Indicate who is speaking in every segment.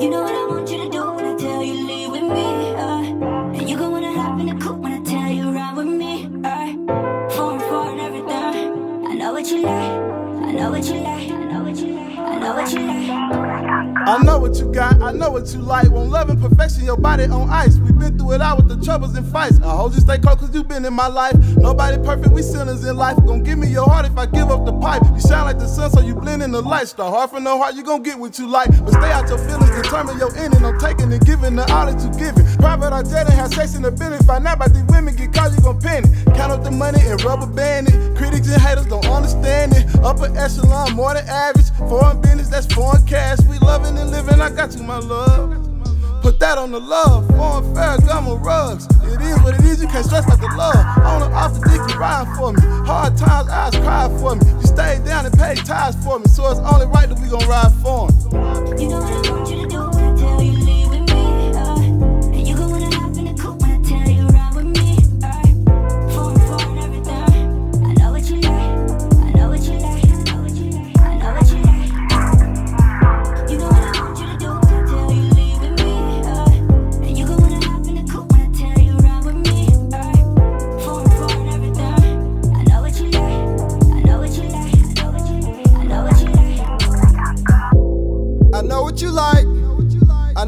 Speaker 1: You know what I want you to do when I tell you leave with me. Uh. And you gon' wanna hop in the coupe when I tell you ride with me. Uh. Four and four and everything. I know what you like. I know what you like. I know what you like. I know what you like.
Speaker 2: I know what you got, I know what you like. Won't love and perfection, your body on ice. We've been through it all with the troubles and fights. I hold you stay close cause you been in my life. Nobody perfect, we sinners in life. Gonna give me your heart if I give up the pipe. You shine like the sun, so you blend in the light. Start hard for no heart, you gon' get what you like. But stay out your feelings, determine your ending. I'm taking and giving the all that you giving. Private or jet and have sex in the business. Find out about these women, get caught, you gon' pin it. Count up the money and rubber band it. Critics and haters. Upper echelon, more than average. Foreign business, that's foreign cash. We loving and living, I got you, my love. Put that on the love. Foreign Ferragamo rugs. It is what it is, you can't stress out the love. On and off the dick, you ride for me. Hard times, eyes cry for me. You stayed down and paid ties for me. So it's only right that we gon' ride for 'em.
Speaker 1: You know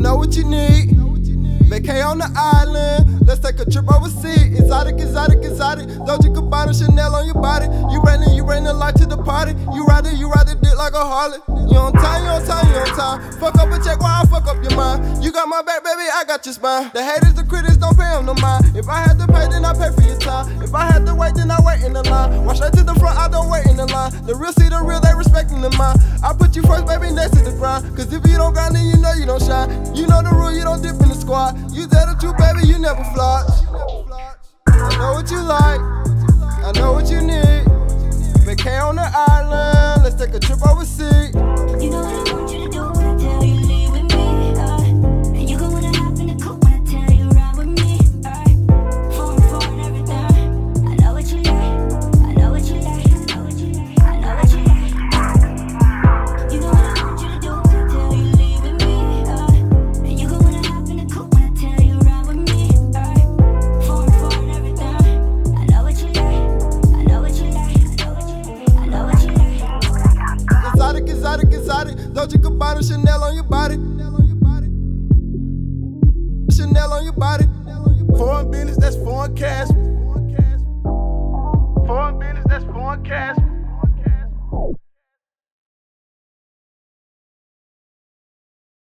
Speaker 1: know what you
Speaker 3: need. Vacay on the island. Let's take a trip overseas. Exotic, exotic, exotic. Dolce Gabbana, Chanel on your body. You bringing, you the light to the party. You ride it, you ride You on time, you on time, you on time. Fuck up a check while I fuck up your mind. You got my back, baby, I got your spine. The haters, the critics, don't pay them no mind. If I had to pay, then I pay for your time. If I had to wait, then I wait in the line. Walk straight to the front, I don't wait in the line. The real see the real, they respecting the mind. I put you first, baby, next to the grind. Cause if you don't grind, then you know you don't shine. You know the rule, you don't dip in the squad. You tell the truth, baby, you never flop. I know what you like, I know what you need. Take exotic. Dolce Gabbana, Chanel on your body. Chanel on your body.
Speaker 2: Foreign business, that's foreign cash. Foreign business, that's foreign cash.